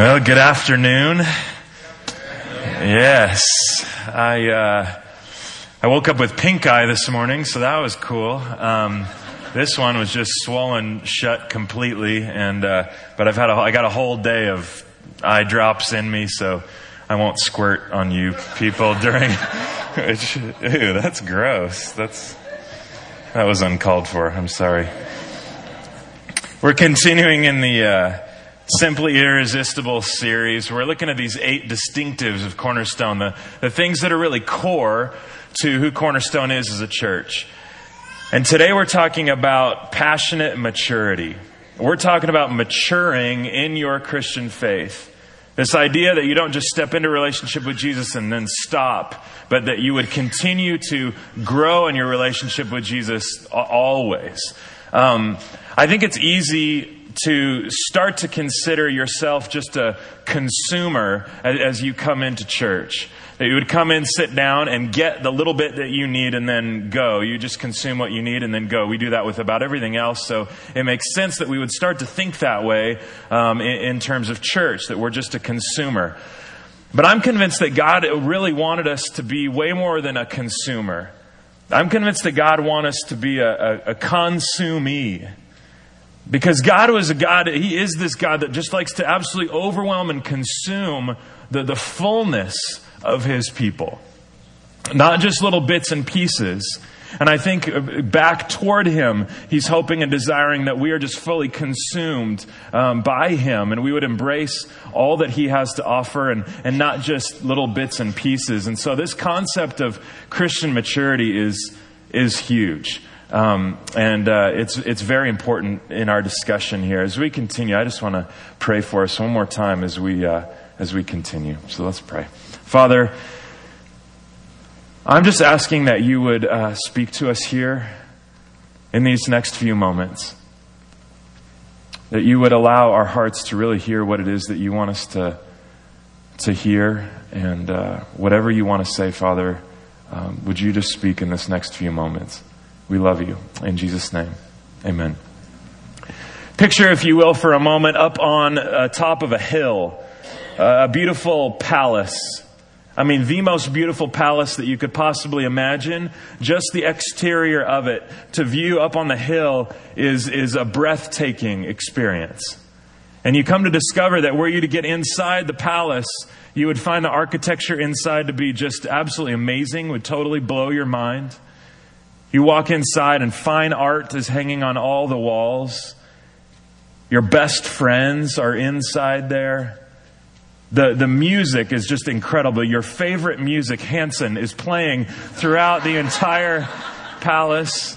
Well, good afternoon. Yes, I uh, I woke up with pink eye this morning, so that was cool. Um, this one was just swollen shut completely, and uh, but I've had a, I got a whole day of eye drops in me, so I won't squirt on you people during. Which, ew, that's gross. That's that was uncalled for. I'm sorry. We're continuing in the. Uh, Simply Irresistible series. We're looking at these eight distinctives of Cornerstone, the, the things that are really core to who Cornerstone is as a church. And today we're talking about passionate maturity. We're talking about maturing in your Christian faith. This idea that you don't just step into a relationship with Jesus and then stop, but that you would continue to grow in your relationship with Jesus always. Um, I think it's easy to start to consider yourself just a consumer as you come into church. That you would come in, sit down, and get the little bit that you need and then go. You just consume what you need and then go. We do that with about everything else. So it makes sense that we would start to think that way um, in, in terms of church, that we're just a consumer. But I'm convinced that God really wanted us to be way more than a consumer. I'm convinced that God wants us to be a, a, a consumee. Because God was a God, He is this God that just likes to absolutely overwhelm and consume the, the fullness of His people. Not just little bits and pieces. And I think uh, back toward Him, He's hoping and desiring that we are just fully consumed um, by Him and we would embrace all that He has to offer and, and not just little bits and pieces. And so this concept of Christian maturity is, is huge. Um, and uh, it's, it's very important in our discussion here. As we continue, I just want to pray for us one more time as we, uh, as we continue. So let's pray. Father, I'm just asking that you would uh, speak to us here in these next few moments. That you would allow our hearts to really hear what it is that you want us to, to hear. And uh, whatever you want to say, Father, um, would you just speak in this next few moments? We love you. In Jesus' name, amen. Picture, if you will, for a moment, up on uh, top of a hill, uh, a beautiful palace. I mean, the most beautiful palace that you could possibly imagine. Just the exterior of it to view up on the hill is, is a breathtaking experience. And you come to discover that were you to get inside the palace, you would find the architecture inside to be just absolutely amazing, would totally blow your mind. You walk inside and fine art is hanging on all the walls. Your best friends are inside there. The, the music is just incredible. Your favorite music, Hanson, is playing throughout the entire palace.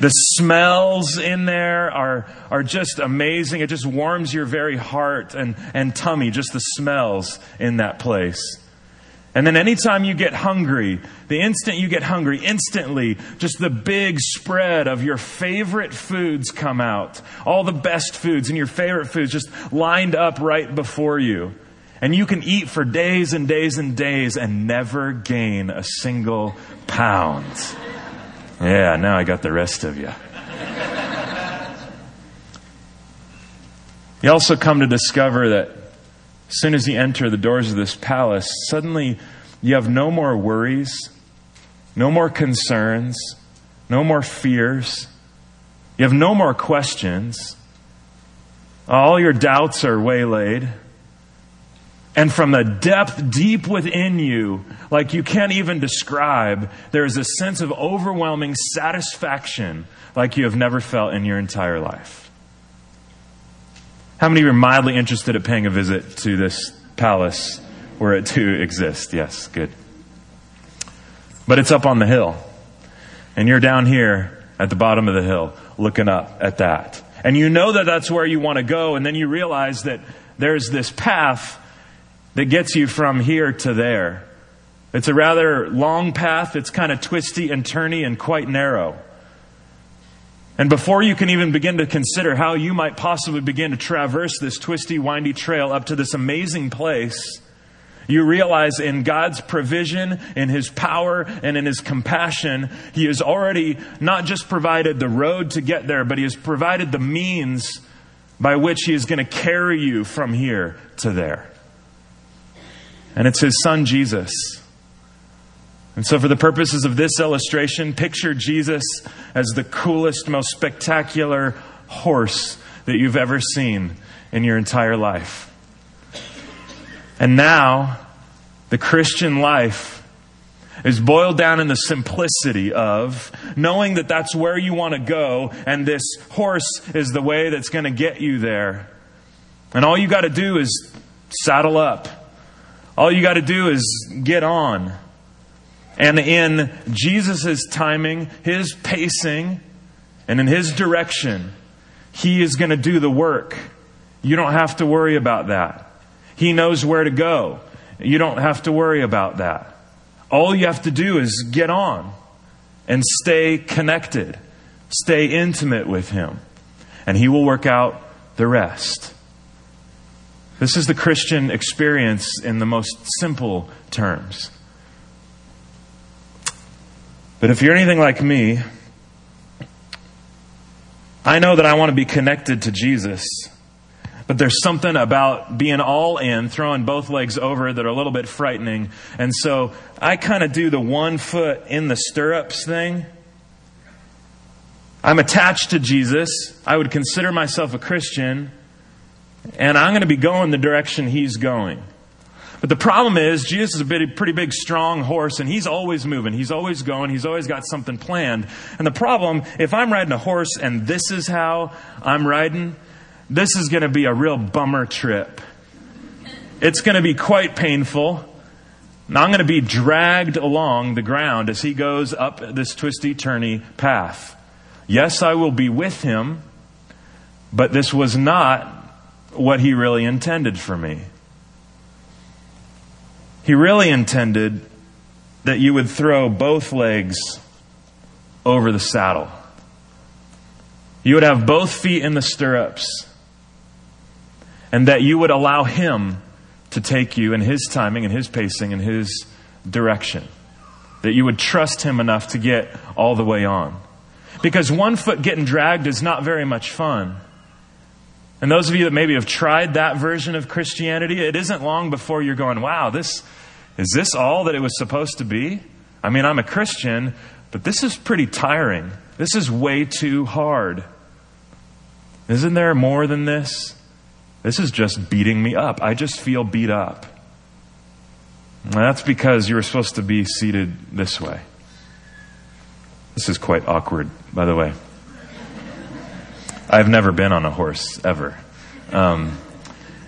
The smells in there are, are just amazing. It just warms your very heart and, and tummy, just the smells in that place. And then anytime you get hungry, the instant you get hungry, instantly, just the big spread of your favorite foods come out. All the best foods and your favorite foods just lined up right before you. And you can eat for days and days and days and never gain a single pound. Yeah, now I got the rest of you. You also come to discover that as soon as you enter the doors of this palace, suddenly you have no more worries, no more concerns, no more fears. You have no more questions. All your doubts are waylaid. And from the depth deep within you, like you can't even describe, there is a sense of overwhelming satisfaction like you have never felt in your entire life. How many of you are mildly interested in paying a visit to this palace where it too exists? Yes, good. But it's up on the hill. And you're down here at the bottom of the hill looking up at that. And you know that that's where you want to go, and then you realize that there's this path that gets you from here to there. It's a rather long path. It's kind of twisty and turny and quite narrow. And before you can even begin to consider how you might possibly begin to traverse this twisty, windy trail up to this amazing place, you realize in God's provision, in His power, and in His compassion, He has already not just provided the road to get there, but He has provided the means by which he is going to carry you from here to there. And it's his son, Jesus. And so, for the purposes of this illustration, picture Jesus as the coolest, most spectacular horse that you've ever seen in your entire life. And now, the Christian life is boiled down in the simplicity of knowing that that's where you want to go, and this horse is the way that's going to get you there. And all you got to do is saddle up. All you got to do is get on. And in Jesus' timing, his pacing, and in his direction, he is going to do the work. You don't have to worry about that. He knows where to go. You don't have to worry about that. All you have to do is get on and stay connected, stay intimate with Him, and He will work out the rest. This is the Christian experience in the most simple terms. But if you're anything like me, I know that I want to be connected to Jesus. But there's something about being all in, throwing both legs over that are a little bit frightening. And so I kind of do the one foot in the stirrups thing. I'm attached to Jesus. I would consider myself a Christian. And I'm going to be going the direction he's going. But the problem is, Jesus is a pretty big, strong horse, and he's always moving. He's always going. He's always got something planned. And the problem, if I'm riding a horse and this is how I'm riding, this is going to be a real bummer trip. It's going to be quite painful. And I'm going to be dragged along the ground as he goes up this twisty, turny path. Yes, I will be with him, but this was not what he really intended for me. He really intended that you would throw both legs over the saddle. You would have both feet in the stirrups and that you would allow Him to take you in His timing and His pacing and His direction. That you would trust Him enough to get all the way on. Because one foot getting dragged is not very much fun. And those of you that maybe have tried that version of Christianity, it isn't long before you're going, wow, this, is this all that it was supposed to be? I mean, I'm a Christian, but this is pretty tiring. This is way too hard. Isn't there more than this? This is just beating me up. I just feel beat up. And that's because you were supposed to be seated this way. This is quite awkward, by the way. I've never been on a horse ever. Um,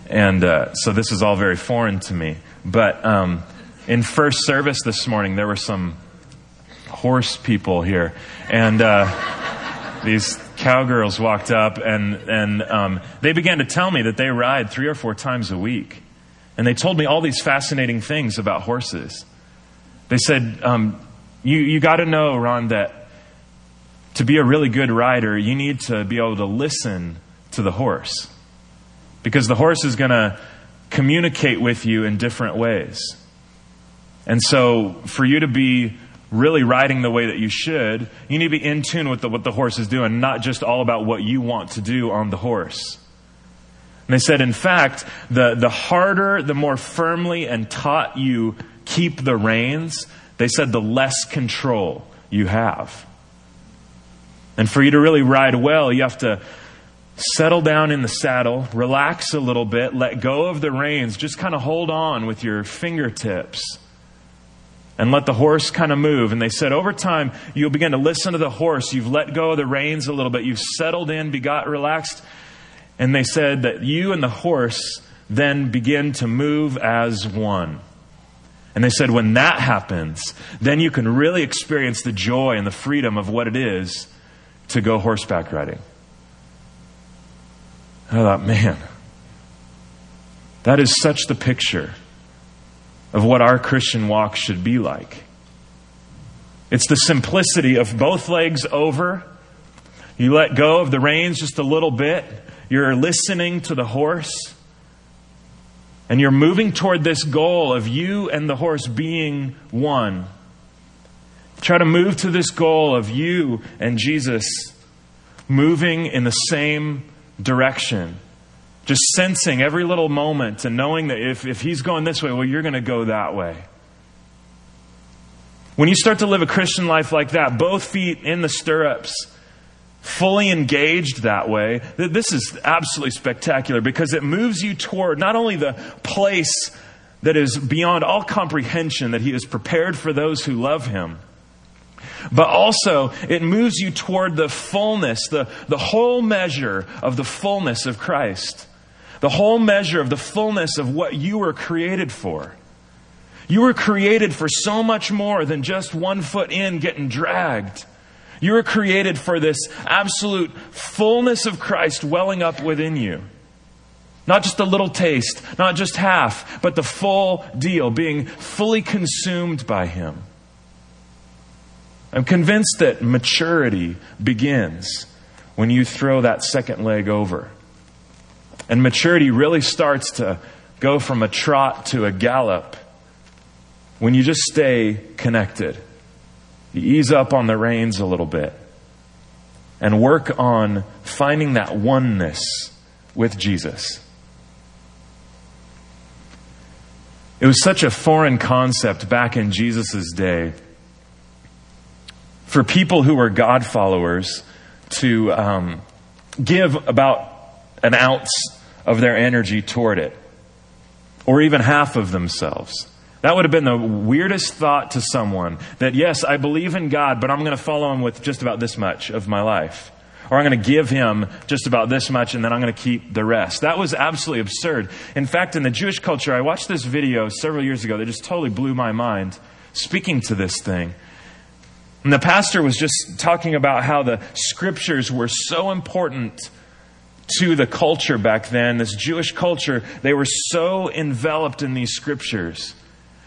and uh, so this is all very foreign to me. But um, in first service this morning, there were some horse people here. And uh, these cowgirls walked up and, and um, they began to tell me that they ride three or four times a week. And they told me all these fascinating things about horses. They said, um, You, you got to know, Ron, that to be a really good rider, you need to be able to listen to the horse. Because the horse is going to communicate with you in different ways. And so, for you to be really riding the way that you should, you need to be in tune with the, what the horse is doing, not just all about what you want to do on the horse. And they said, in fact, the, the harder, the more firmly and taut you keep the reins, they said, the less control you have. And for you to really ride well, you have to settle down in the saddle, relax a little bit, let go of the reins, just kind of hold on with your fingertips and let the horse kind of move. And they said, over time, you'll begin to listen to the horse. You've let go of the reins a little bit. You've settled in, got relaxed. And they said that you and the horse then begin to move as one. And they said, when that happens, then you can really experience the joy and the freedom of what it is to go horseback riding. I thought, man, that is such the picture of what our Christian walk should be like. It's the simplicity of both legs over. You let go of the reins just a little bit. You're listening to the horse. And you're moving toward this goal of you and the horse being one. Try to move to this goal of you and Jesus moving in the same direction. Just sensing every little moment and knowing that if, if he's going this way, well, you're going to go that way. When you start to live a Christian life like that, both feet in the stirrups, fully engaged that way, this is absolutely spectacular because it moves you toward not only the place that is beyond all comprehension that he has prepared for those who love him, but also it moves you toward the fullness, the, the whole measure of the fullness of Christ, the whole measure of the fullness of what you were created for. You were created for so much more than just one foot in getting dragged. You were created for this absolute fullness of Christ welling up within you. Not just a little taste, not just half, but the full deal, being fully consumed by Him. I'm convinced that maturity begins when you throw that second leg over. And maturity really starts to go from a trot to a gallop when you just stay connected. You ease up on the reins a little bit and work on finding that oneness with Jesus. It was such a foreign concept back in Jesus' day for people who were God followers to um, give about an ounce of their energy toward it, or even half of themselves. That would have been the weirdest thought to someone that, yes, I believe in God, but I'm going to follow him with just about this much of my life. Or I'm going to give him just about this much and then I'm going to keep the rest. That was absolutely absurd. In fact, in the Jewish culture, I watched this video several years ago that just totally blew my mind, speaking to this thing. And the pastor was just talking about how the scriptures were so important to the culture back then, this Jewish culture. They were so enveloped in these scriptures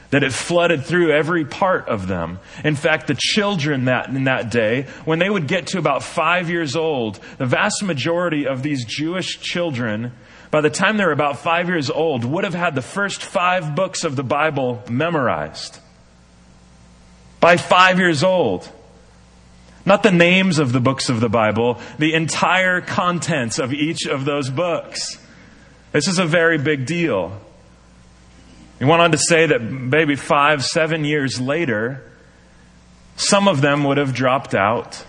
that it flooded through every part of them. In fact, the children that, in that day, when they would get to about five years old, the vast majority of these Jewish children, by the time they were about five years old, would have had the first five books of the Bible memorized by five years old. Not the names of the books of the Bible, the entire contents of each of those books. This is a very big deal. He went on to say that maybe five, seven years later, some of them would have dropped out,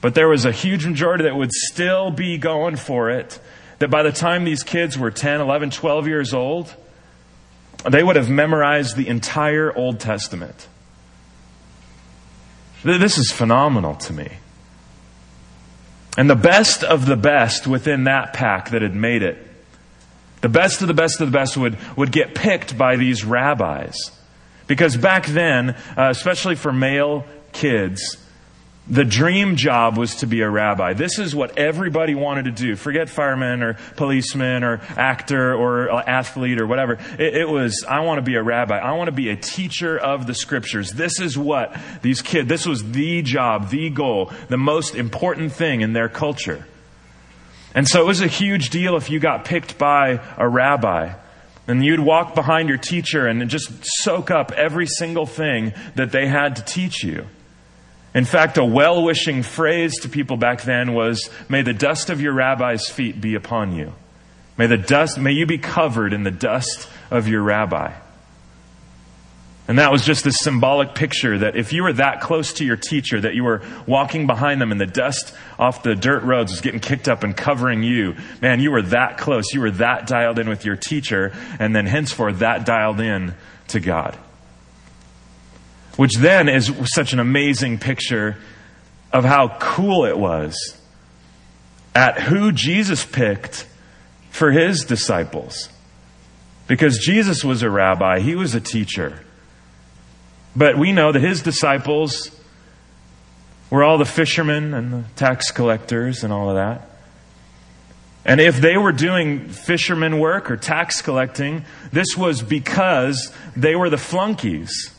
but there was a huge majority that would still be going for it. That by the time these kids were 10, 11, 12 years old, they would have memorized the entire Old Testament. This is phenomenal to me. And the best of the best within that pack that had made it, the best of the best of the best would, would get picked by these rabbis. Because back then, uh, especially for male kids, the dream job was to be a rabbi. This is what everybody wanted to do. Forget fireman or policeman or actor or athlete or whatever. It, it, was, I want to be a rabbi. I want to be a teacher of the scriptures. This is what these kids, this was the job, the goal, the most important thing in their culture. And so it was a huge deal if you got picked by a rabbi. And you'd walk behind your teacher and just soak up every single thing that they had to teach you. In fact, a well wishing phrase to people back then was, May the dust of your rabbi's feet be upon you. May, the dust, may you be covered in the dust of your rabbi. And that was just this symbolic picture that if you were that close to your teacher, that you were walking behind them and the dust off the dirt roads was getting kicked up and covering you, man, you were that close. You were that dialed in with your teacher, and then henceforth that dialed in to God which then is such an amazing picture of how cool it was at who Jesus picked for his disciples. Because Jesus was a rabbi, he was a teacher. But we know that his disciples were all the fishermen and the tax collectors and all of that. And if they were doing fisherman work or tax collecting, this was because they were the flunkies.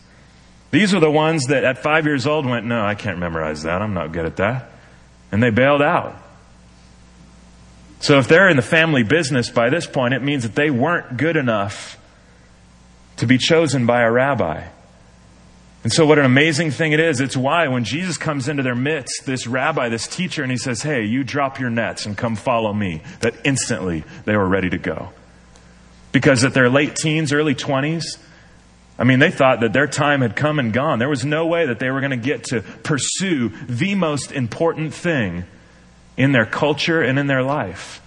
These are the ones that at five years old went, No, I can't memorize that. I'm not good at that. And they bailed out. So if they're in the family business by this point, it means that they weren't good enough to be chosen by a rabbi. And so, what an amazing thing it is. It's why when Jesus comes into their midst, this rabbi, this teacher, and he says, Hey, you drop your nets and come follow me, that instantly they were ready to go. Because at their late teens, early 20s, I mean, they thought that their time had come and gone. There was no way that they were going to get to pursue the most important thing in their culture and in their life.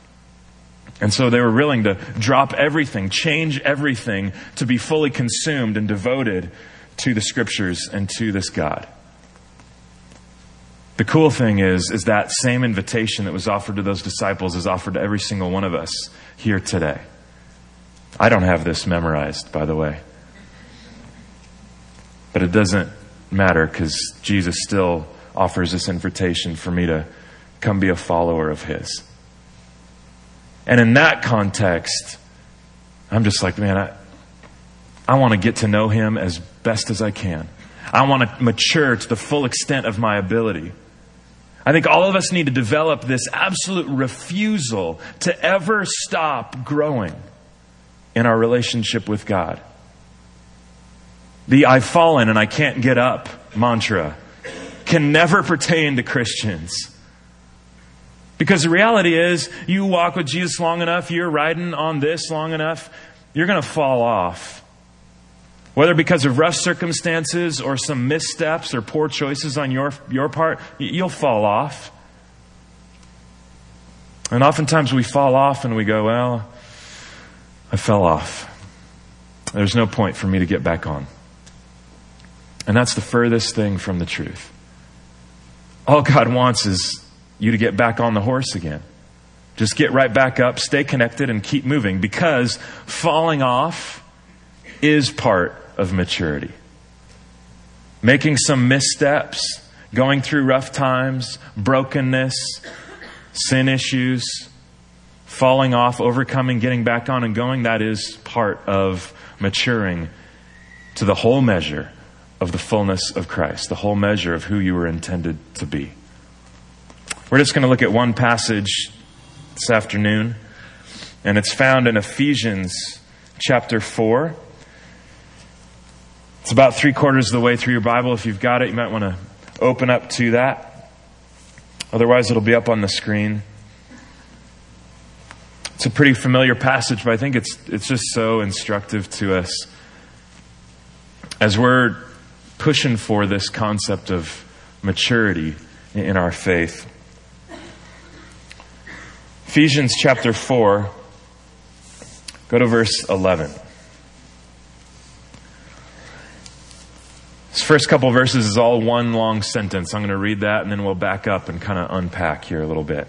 And so they were willing to drop everything, change everything to be fully consumed and devoted to the scriptures and to this God. The cool thing is, is that same invitation that was offered to those disciples is offered to every single one of us here today. I don't have this memorized, by the way. But it doesn't matter because Jesus still offers this invitation for me to come be a follower of His. And in that context, I'm just like, man, I, I want to get to know him as best as I can. I want to mature to the full extent of my ability. I think all of us need to develop this absolute refusal to ever stop growing in our relationship with God. The I've fallen and I can't get up mantra can never pertain to Christians. Because the reality is, you walk with Jesus long enough, you're riding on this long enough, you're going to fall off. Whether because of rough circumstances or some missteps or poor choices on your, your part, you'll fall off. And oftentimes we fall off and we go, well, I fell off. There's no point for me to get back on. And that's the furthest thing from the truth. All God wants is you to get back on the horse again. Just get right back up, stay connected, and keep moving because falling off is part of maturity. Making some missteps, going through rough times, brokenness, sin issues, falling off, overcoming, getting back on and going, that is part of maturing to the whole measure of the fullness of Christ, the whole measure of who you were intended to be. We're just going to look at one passage this afternoon, and it's found in Ephesians chapter 4. It's about three quarters of the way through your Bible. If you've got it, you might want to open up to that. Otherwise, it'll be up on the screen. It's a pretty familiar passage, but I think it's, it's just so instructive to us as we're pushing for this concept of maturity in our faith. Ephesians chapter 4, go to verse 11. This first couple verses is all one long sentence. I'm going to read that and then we'll back up and kind of unpack here a little bit.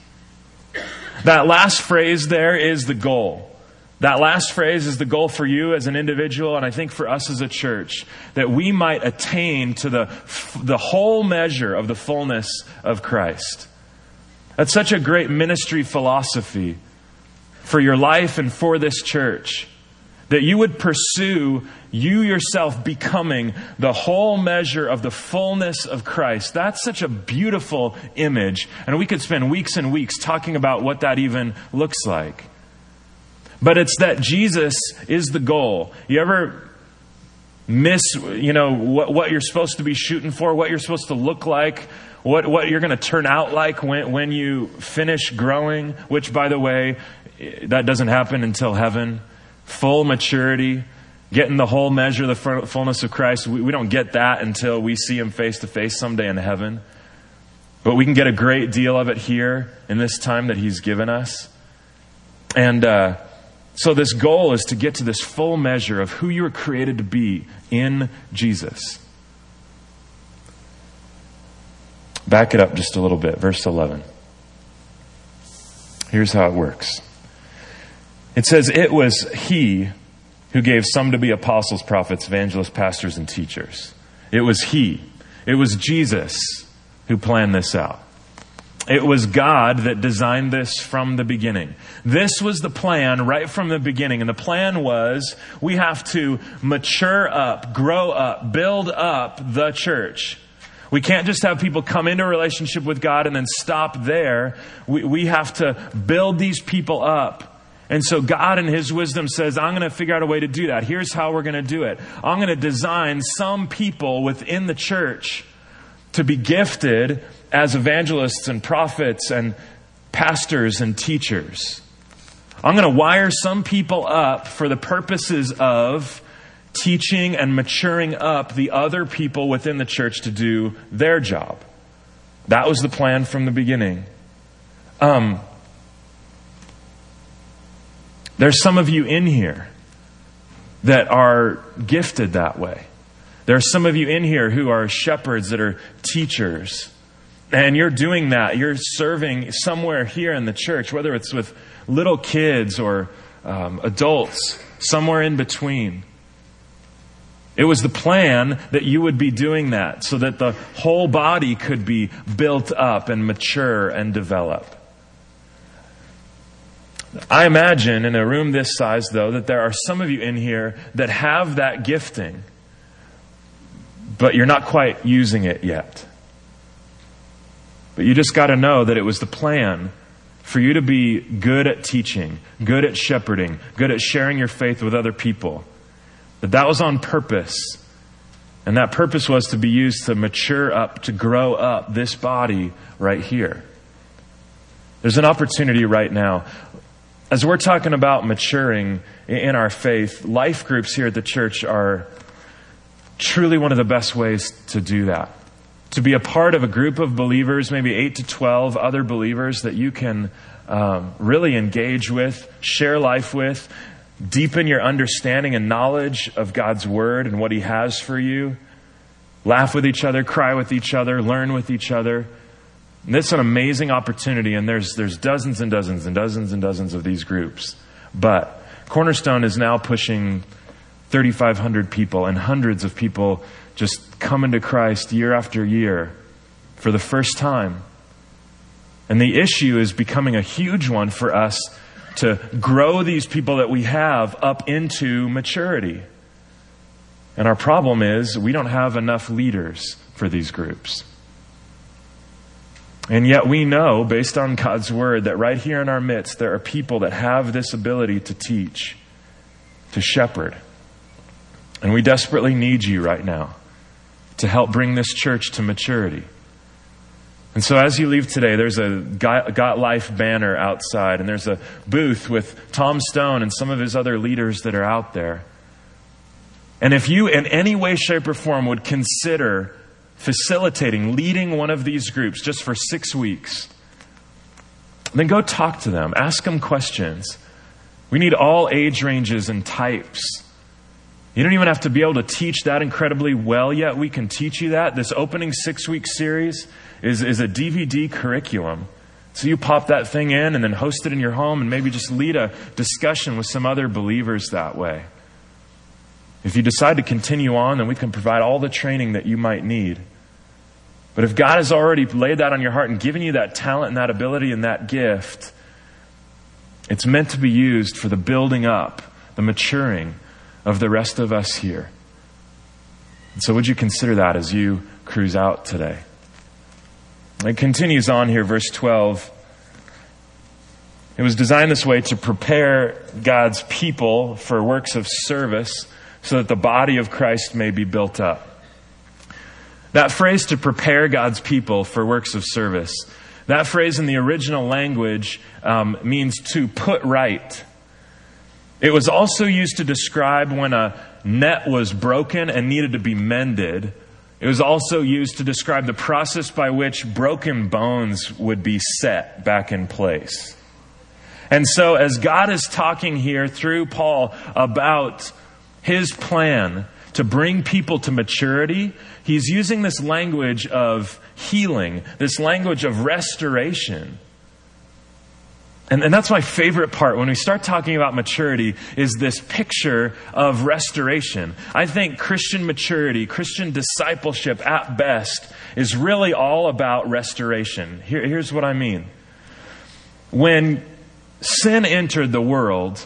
That last phrase there is the goal. That last phrase is the goal for you as an individual, and I think for us as a church, that we might attain to the, the whole measure of the fullness of Christ. That's such a great ministry philosophy for your life and for this church that you would pursue you yourself becoming the whole measure of the fullness of Christ. That's such a beautiful image. And we could spend weeks and weeks talking about what that even looks like. But it's that Jesus is the goal. You ever miss, you know, what, what you're supposed to be shooting for, what you're supposed to look like, what, what you're going to turn out like when, when you finish growing, which, by the way, that doesn't happen until heaven full maturity, getting the whole measure of the fullness of Christ. We, we don't get that until we see Him face to face someday in heaven. But we can get a great deal of it here in this time that He's given us. And uh, so, this goal is to get to this full measure of who you were created to be in Jesus. Back it up just a little bit. Verse 11. Here's how it works. It says, It was He who gave some to be apostles, prophets, evangelists, pastors, and teachers. It was He. It was Jesus who planned this out. It was God that designed this from the beginning. This was the plan right from the beginning. And the plan was we have to mature up, grow up, build up the church. We can't just have people come into a relationship with God and then stop there. We, we have to build these people up. And so God in His wisdom says, I'm going to figure out a way to do that. Here's how we're going to do it. I'm going to design some people within the church to be gifted as evangelists and prophets and pastors and teachers. I'm going to wire some people up for the purposes of teaching and maturing up the other people within the church to do their job. That was the plan from the beginning. Um, there's some of you in here that are gifted that way. There are some of you in here who are shepherds that are teachers. And you're doing that. You're serving somewhere here in the church, whether it's with little kids or um, adults, somewhere in between. It was the plan that you would be doing that so that the whole body could be built up and mature and develop. I imagine in a room this size, though, that there are some of you in here that have that gifting, but you're not quite using it yet. But you just got to know that it was the plan for you to be good at teaching, good at shepherding, good at sharing your faith with other people. That that was on purpose. And that purpose was to be used to mature up, to grow up this body right here. There's an opportunity right now as we're talking about maturing in our faith, life groups here at the church are truly one of the best ways to do that. To be a part of a group of believers, maybe 8 to 12 other believers that you can um, really engage with, share life with, deepen your understanding and knowledge of God's Word and what He has for you, laugh with each other, cry with each other, learn with each other. And is an amazing opportunity, and there's, there's dozens and dozens and dozens and dozens of these groups. But Cornerstone is now pushing 3,500 people, and hundreds of people just coming to Christ year after year for the first time. And the issue is becoming a huge one for us to grow these people that we have up into maturity. And our problem is we don't have enough leaders for these groups. And yet we know, based on God's word, that right here in our midst, there are people that have this ability to teach, to shepherd. And we desperately need you right now to help bring this church to maturity. And so as you leave today, there's a Got Life banner outside, and there's a booth with Tom Stone and some of his other leaders that are out there. And if you, in any way, shape, or form, would consider facilitating, leading one of these groups just for six weeks, then go talk to them. Ask them questions. We need all age ranges and types. You don't even have to be able to teach that incredibly well yet. We can teach you that. This opening six week series is, is a DVD curriculum. So you pop that thing in and then host it in your home and maybe just lead a discussion with some other believers that way. If you decide to continue on, then we can provide all the training that you might need. But if God has already laid that on your heart and given you that talent and that ability and that gift, it's meant to be used for the building up, the maturing of the rest of us here. And so, would you consider that as you cruise out today? It continues on here, verse 12. It was designed this way to prepare God's people for works of service so that the body of Christ may be built up. That phrase to prepare God's people for works of service, that phrase in the original language um, means to put right. It was also used to describe when a net was broken and needed to be mended. It was also used to describe the process by which broken bones would be set back in place. And so, as God is talking here through Paul about his plan to bring people to maturity, he's using this language of healing, this language of restoration. And, and that's my favorite part. When we start talking about maturity, is this picture of restoration. I think Christian maturity, Christian discipleship at best, is really all about restoration. Here, here's what I mean. When sin entered the world,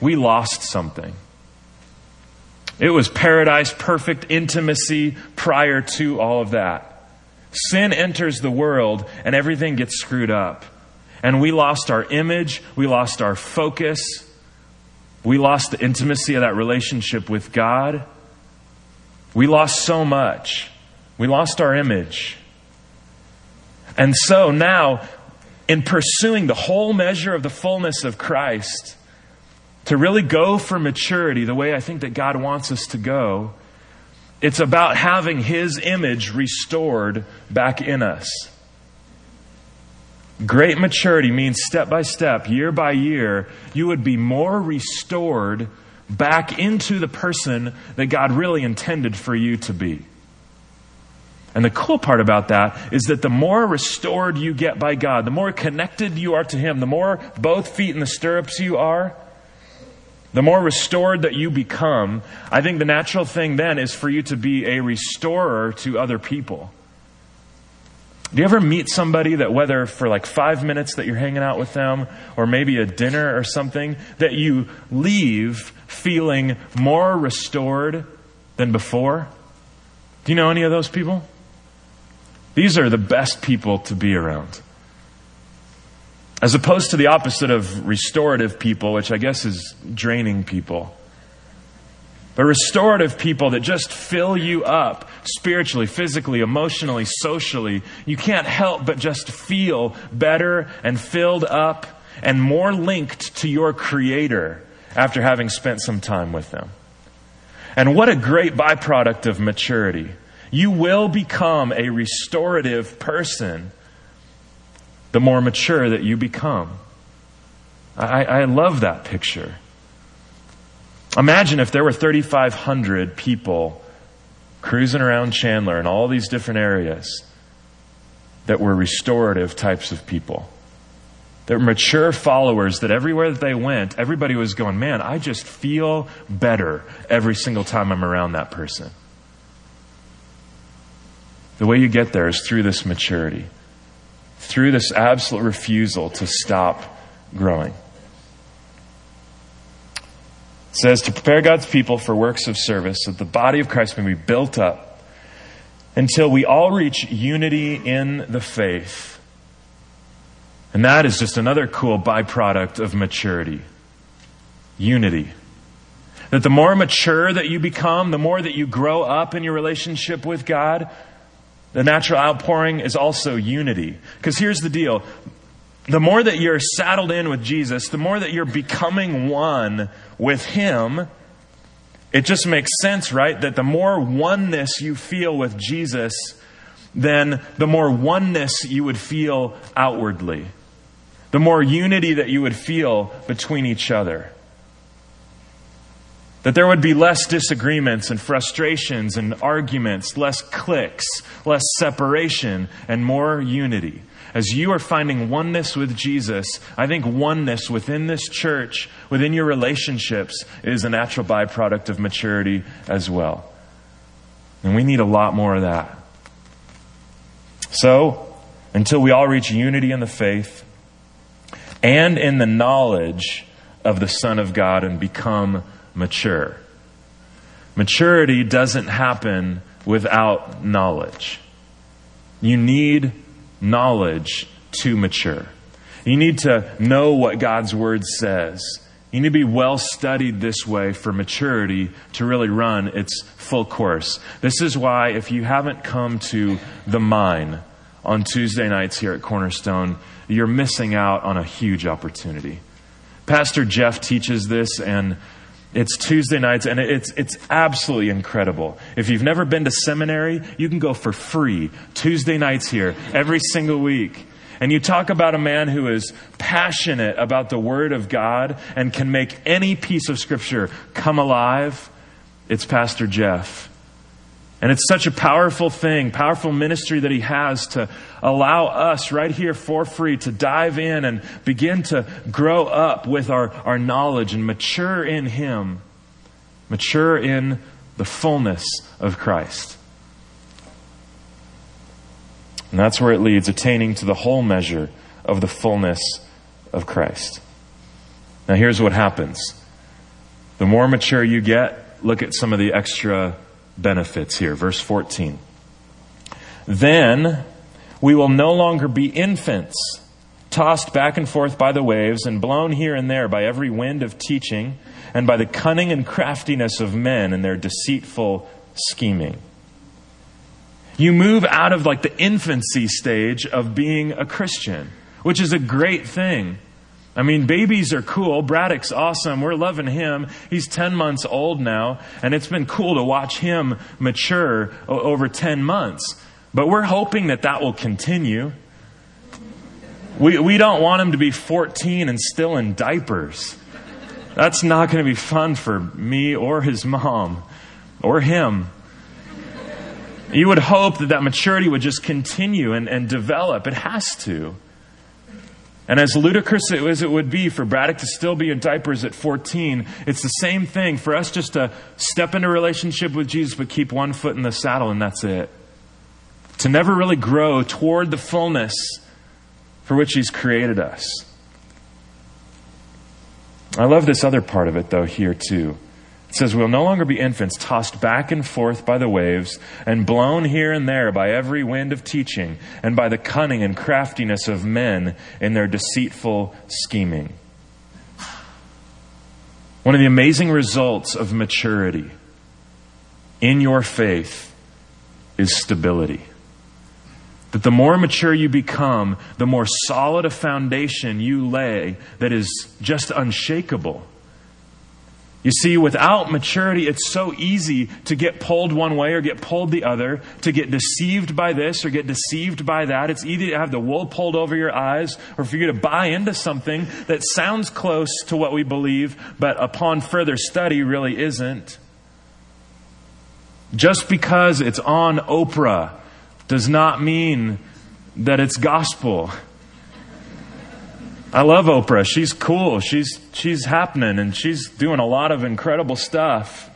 we lost something. It was paradise, perfect intimacy prior to all of that. Sin enters the world and everything gets screwed up. And we lost our image, we lost our focus, we lost the intimacy of that relationship with God. We lost so much. We lost our image. And so now, in pursuing the whole measure of the fullness of Christ, to really go for maturity the way I think that God wants us to go, it's about having His image restored back in us. Great maturity means step by step, year by year, you would be more restored back into the person that God really intended for you to be. And the cool part about that is that the more restored you get by God, the more connected you are to Him, the more both feet in the stirrups you are, the more restored that you become, I think the natural thing then is for you to be a restorer to other people. Do you ever meet somebody that, whether for like five minutes that you're hanging out with them, or maybe a dinner or something, that you leave feeling more restored than before? Do you know any of those people? These are the best people to be around. As opposed to the opposite of restorative people, which I guess is draining people. But restorative people that just fill you up spiritually, physically, emotionally, socially. You can't help but just feel better and filled up and more linked to your Creator after having spent some time with them. And what a great byproduct of maturity. You will become a restorative person the more mature that you become. I, I love that picture. Imagine if there were 3,500 people cruising around Chandler in all these different areas that were restorative types of people. That were mature followers that everywhere that they went, everybody was going, man, I just feel better every single time I'm around that person. The way you get there is through this maturity, through this absolute refusal to stop growing It says to prepare God's people for works of service that the body of Christ may be built up until we all reach unity in the faith. And that is just another cool byproduct of maturity. Unity. That the more mature that you become, the more that you grow up in your relationship with God, the natural outpouring is also unity. Because here's the deal the more that you're saddled in with Jesus, the more that you're becoming one with Him, it just makes sense, right? That the more oneness you feel with Jesus, then the more oneness you would feel outwardly. The more unity that you would feel between each other. That there would be less disagreements and frustrations and arguments, less cliques, less separation, and more unity as you are finding oneness with Jesus, I think oneness within this church, within your relationships, is a natural byproduct of maturity as well. And we need a lot more of that. So, until we all reach unity in the faith and in the knowledge of the Son of God and become mature. Maturity doesn't happen without knowledge. You need knowledge to mature. You need to know what God's Word says. You need to be well studied this way for maturity to really run its full course. This is why, if you haven't come to the mine on Tuesday nights here at Cornerstone, you're missing out on a huge opportunity. Pastor Jeff teaches this, and it's Tuesday nights, and it's, it's absolutely incredible. If you've never been to seminary, you can go for free Tuesday nights here every single week. And you talk about a man who is passionate about the Word of God and can make any piece of Scripture come alive. It's Pastor Jeff. And it's such a powerful thing, powerful ministry that he has to allow us right here for free to dive in and begin to grow up with our, our knowledge and mature in him, mature in the fullness of Christ. And that's where it leads, attaining to the whole measure of the fullness of Christ. Now, here's what happens the more mature you get, look at some of the extra benefits here. Verse 14. Then we will no longer be infants, tossed back and forth by the waves and blown here and there by every wind of teaching and by the cunning and craftiness of men and their deceitful scheming. You move out of like the infancy stage of being a Christian, which is a great thing. I mean, babies are cool. Braddock's awesome. We're loving him. He's 10 months old now, and it's been cool to watch him mature over 10 months. But we're hoping that that will continue. We, we don't want him to be 14 and still in diapers. That's not going to be fun for me or his mom or him. You would hope that that maturity would just continue and, and develop. It has to. And as ludicrous as it would be for Braddock to still be in diapers at 14, it's the same thing for us just to step into relationship with Jesus but keep one foot in the saddle and that's it. To never really grow toward the fullness for which He's created us. I love this other part of it, though, here too. Says, We'll no longer be infants, tossed back and forth by the waves, and blown here and there by every wind of teaching, and by the cunning and craftiness of men in their deceitful scheming. One of the amazing results of maturity in your faith is stability. That the more mature you become, the more solid a foundation you lay that is just unshakable. You see, without maturity, it's so easy to get pulled one way or get pulled the other, to get deceived by this or get deceived by that. It's easy to have the wool pulled over your eyes or for you to buy into something that sounds close to what we believe, but upon further study really isn't. Just because it's on Oprah does not mean that it's gospel. I love Oprah. She's cool. She's, she's happening and she's doing a lot of incredible stuff.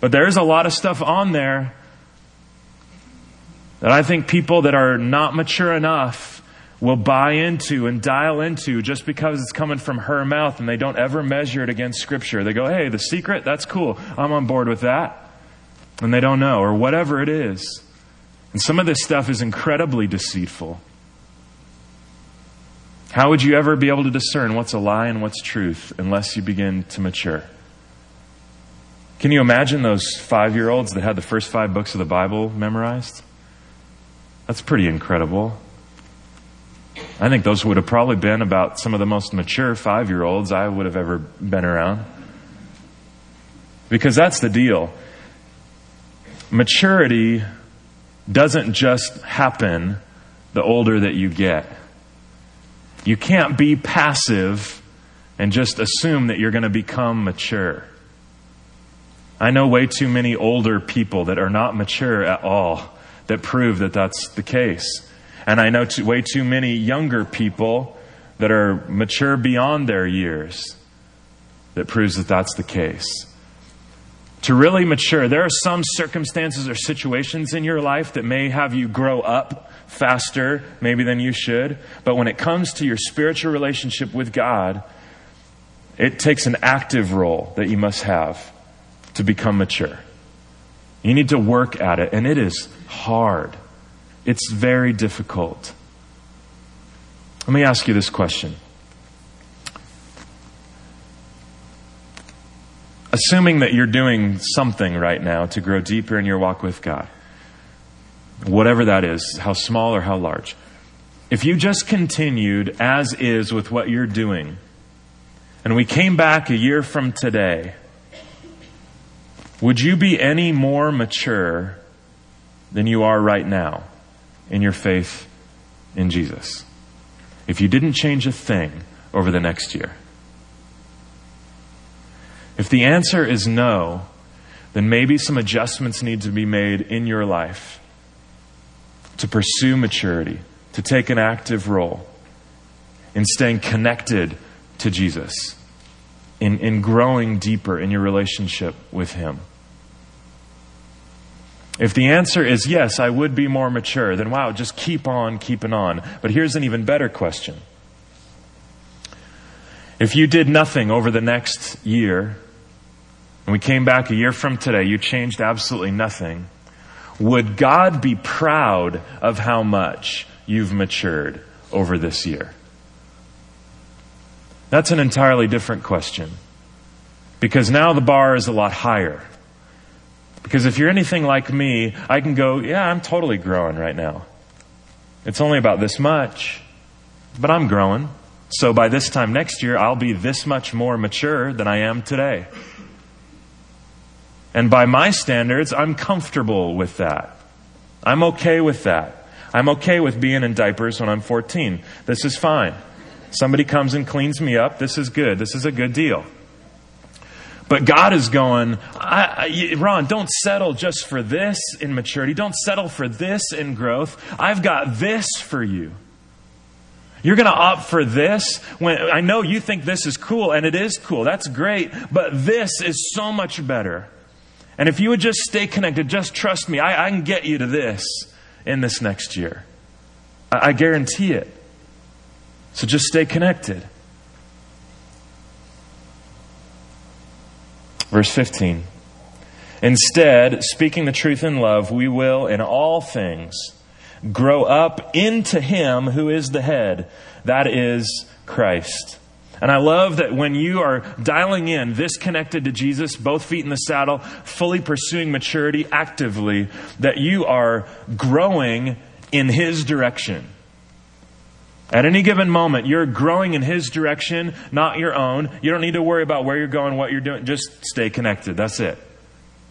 But there's a lot of stuff on there that I think people that are not mature enough will buy into and dial into just because it's coming from her mouth and they don't ever measure it against Scripture. They go, hey, the secret, that's cool. I'm on board with that. And they don't know, or whatever it is. And some of this stuff is incredibly deceitful. How would you ever be able to discern what's a lie and what's truth unless you begin to mature? Can you imagine those five year olds that had the first five books of the Bible memorized? That's pretty incredible. I think those would have probably been about some of the most mature five year olds I would have ever been around. Because that's the deal. Maturity doesn't just happen the older that you get. You can't be passive and just assume that you're going to become mature. I know way too many older people that are not mature at all that prove that that's the case. And I know too, way too many younger people that are mature beyond their years that proves that that's the case. To really mature, there are some circumstances or situations in your life that may have you grow up faster, maybe than you should. But when it comes to your spiritual relationship with God, it takes an active role that you must have to become mature. You need to work at it, and it is hard. It's very difficult. Let me ask you this question. Assuming that you're doing something right now to grow deeper in your walk with God, whatever that is, how small or how large. If you just continued as is with what you're doing, and we came back a year from today, would you be any more mature than you are right now in your faith in Jesus? If you didn't change a thing over the next year? If the answer is no, then maybe some adjustments need to be made in your life to pursue maturity, to take an active role in staying connected to Jesus, in, in growing deeper in your relationship with Him. If the answer is yes, I would be more mature, then wow, just keep on keeping on. But here's an even better question. If you did nothing over the next year, and we came back a year from today, you changed absolutely nothing, would God be proud of how much you've matured over this year? That's an entirely different question. Because now the bar is a lot higher. Because if you're anything like me, I can go, yeah, I'm totally growing right now. It's only about this much, but I'm growing. So by this time next year, I'll be this much more mature than I am today. And by my standards, I'm comfortable with that. I'm okay with that. I'm okay with being in diapers when I'm 14. This is fine. Somebody comes and cleans me up. This is good. This is a good deal. But God is going, I, I, Ron, don't settle just for this in maturity. Don't settle for this in growth. I've got this for you. You're going to opt for this when I know you think this is cool, and it is cool. That's great, but this is so much better. And if you would just stay connected, just trust me, I, I can get you to this in this next year. I, I guarantee it. So just stay connected. Verse 15. Instead, speaking the truth in love, we will in all things grow up into Him who is the head. That is Christ. And I love that when you are dialing in this connected to Jesus, both feet in the saddle, fully pursuing maturity actively, that you are growing in His direction. At any given moment, you're growing in His direction, not your own. You don't need to worry about where you're going, what you're doing. Just stay connected. That's it.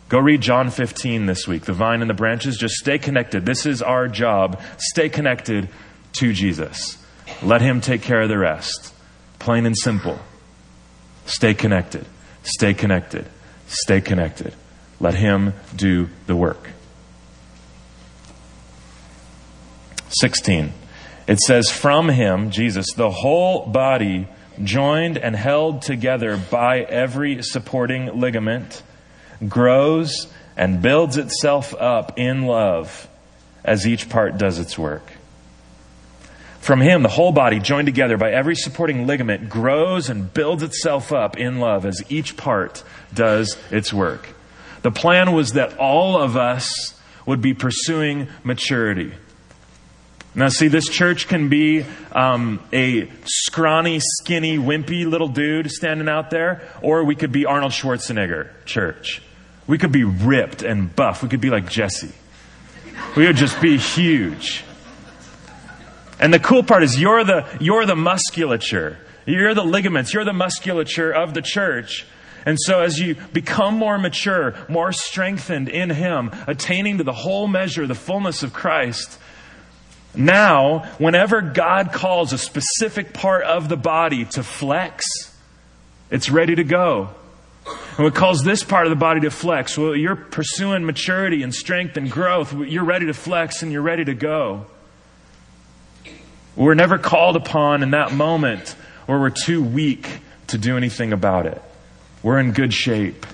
Go read John 15 this week. The vine and the branches. Just stay connected. This is our job. Stay connected to Jesus. Let Him take care of the rest. Plain and simple. Stay connected. Stay connected. Stay connected. Let Him do the work. 16. It says, From him, Jesus, the whole body, joined and held together by every supporting ligament, grows and builds itself up in love as each part does its work. From him, the whole body, joined together by every supporting ligament, grows and builds itself up in love as each part does its work. The plan was that all of us would be pursuing maturity. Now, see, this church can be um, a scrawny, skinny, wimpy little dude standing out there, or we could be Arnold Schwarzenegger church. We could be ripped and buff. We could be like Jesse. We would just be huge. And the cool part is you're the, you're the musculature. You're the ligaments. You're the musculature of the church. And so, as you become more mature, more strengthened in Him, attaining to the whole measure, the fullness of Christ, now, whenever God calls a specific part of the body to flex, it's ready to go. And what calls this part of the body to flex, well, you're pursuing maturity and strength and growth. You're ready to flex and you're ready to go. We're never called upon in that moment where we're too weak to do anything about it. We're in good shape.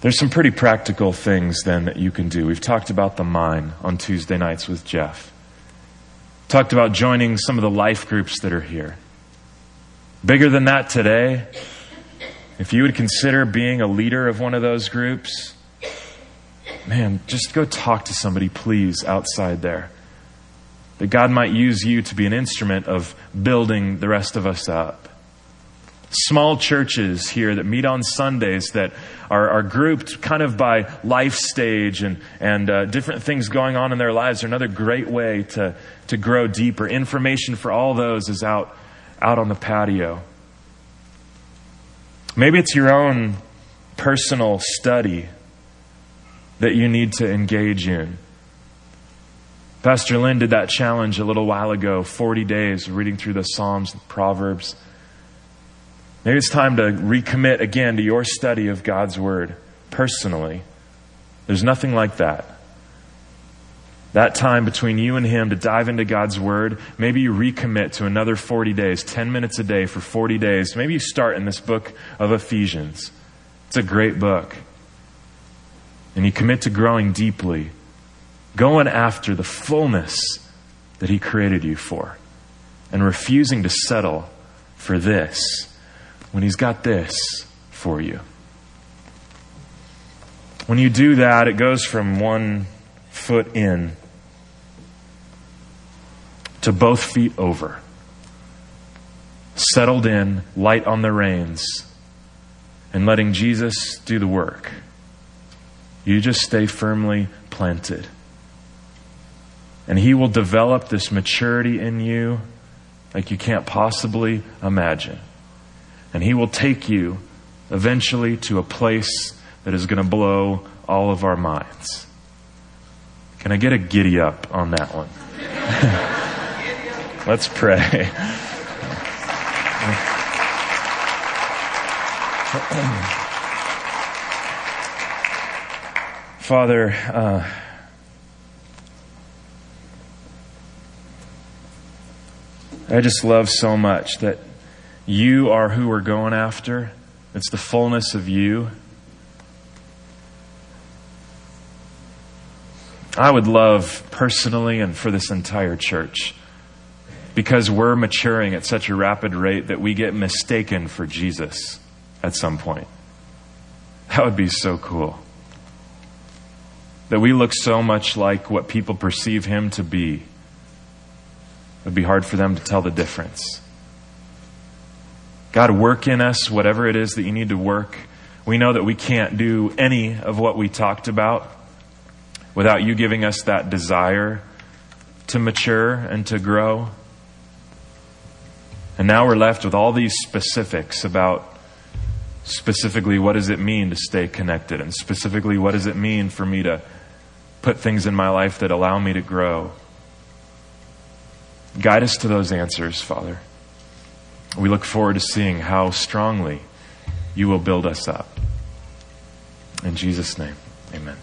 There's some pretty practical things then that you can do. We've talked about the mine on Tuesday nights with Jeff. Talked about joining some of the life groups that are here. Bigger than that today, if you would consider being a leader of one of those groups, man, just go talk to somebody, please, outside there. That God might use you to be an instrument of building the rest of us up small churches here that meet on Sundays that are, are grouped kind of by life stage and, and uh, different things going on in their lives are another great way to, to grow deeper. Information for all those is out, out on the patio. Maybe it's your own personal study that you need to engage in. Pastor Lynn did that challenge a little while ago 40 days reading through the Psalms and Proverbs. Maybe it's time to recommit again to your study of God's Word personally. There's nothing like that. That time between you and Him to dive into God's Word, maybe you recommit to another 40 days, 10 minutes a day for 40 days. Maybe you start in this book of Ephesians. It's a great book. And you commit to growing deeply, going after the fullness that He created you for, and refusing to settle for this when He's got this for you. When you do that, it goes from one foot in to both feet over. Settled in, light on the reins, and letting Jesus do the work. You just stay firmly planted. And He will develop this maturity in you like you can't possibly imagine. And He will take you eventually to a place that is going to blow all of our minds. Can I get a giddy up on that one? Let's pray. Father, uh, I just love so much that you are who we're going after. It's the fullness of you. I would love personally and for this entire church because we're maturing at such a rapid rate that we get mistaken for Jesus at some point. That would be so cool. That we look so much like what people perceive him to be. It would be hard for them to tell the difference. God, work in us whatever it is that you need to work. We know that we can't do any of what we talked about without you giving us that desire to mature and to grow. And now we're left with all these specifics about specifically what does it mean to stay connected, and specifically what does it mean for me to put things in my life that allow me to grow. Guide us to those answers, Father. We look forward to seeing how strongly you will build us up. In Jesus' name, amen.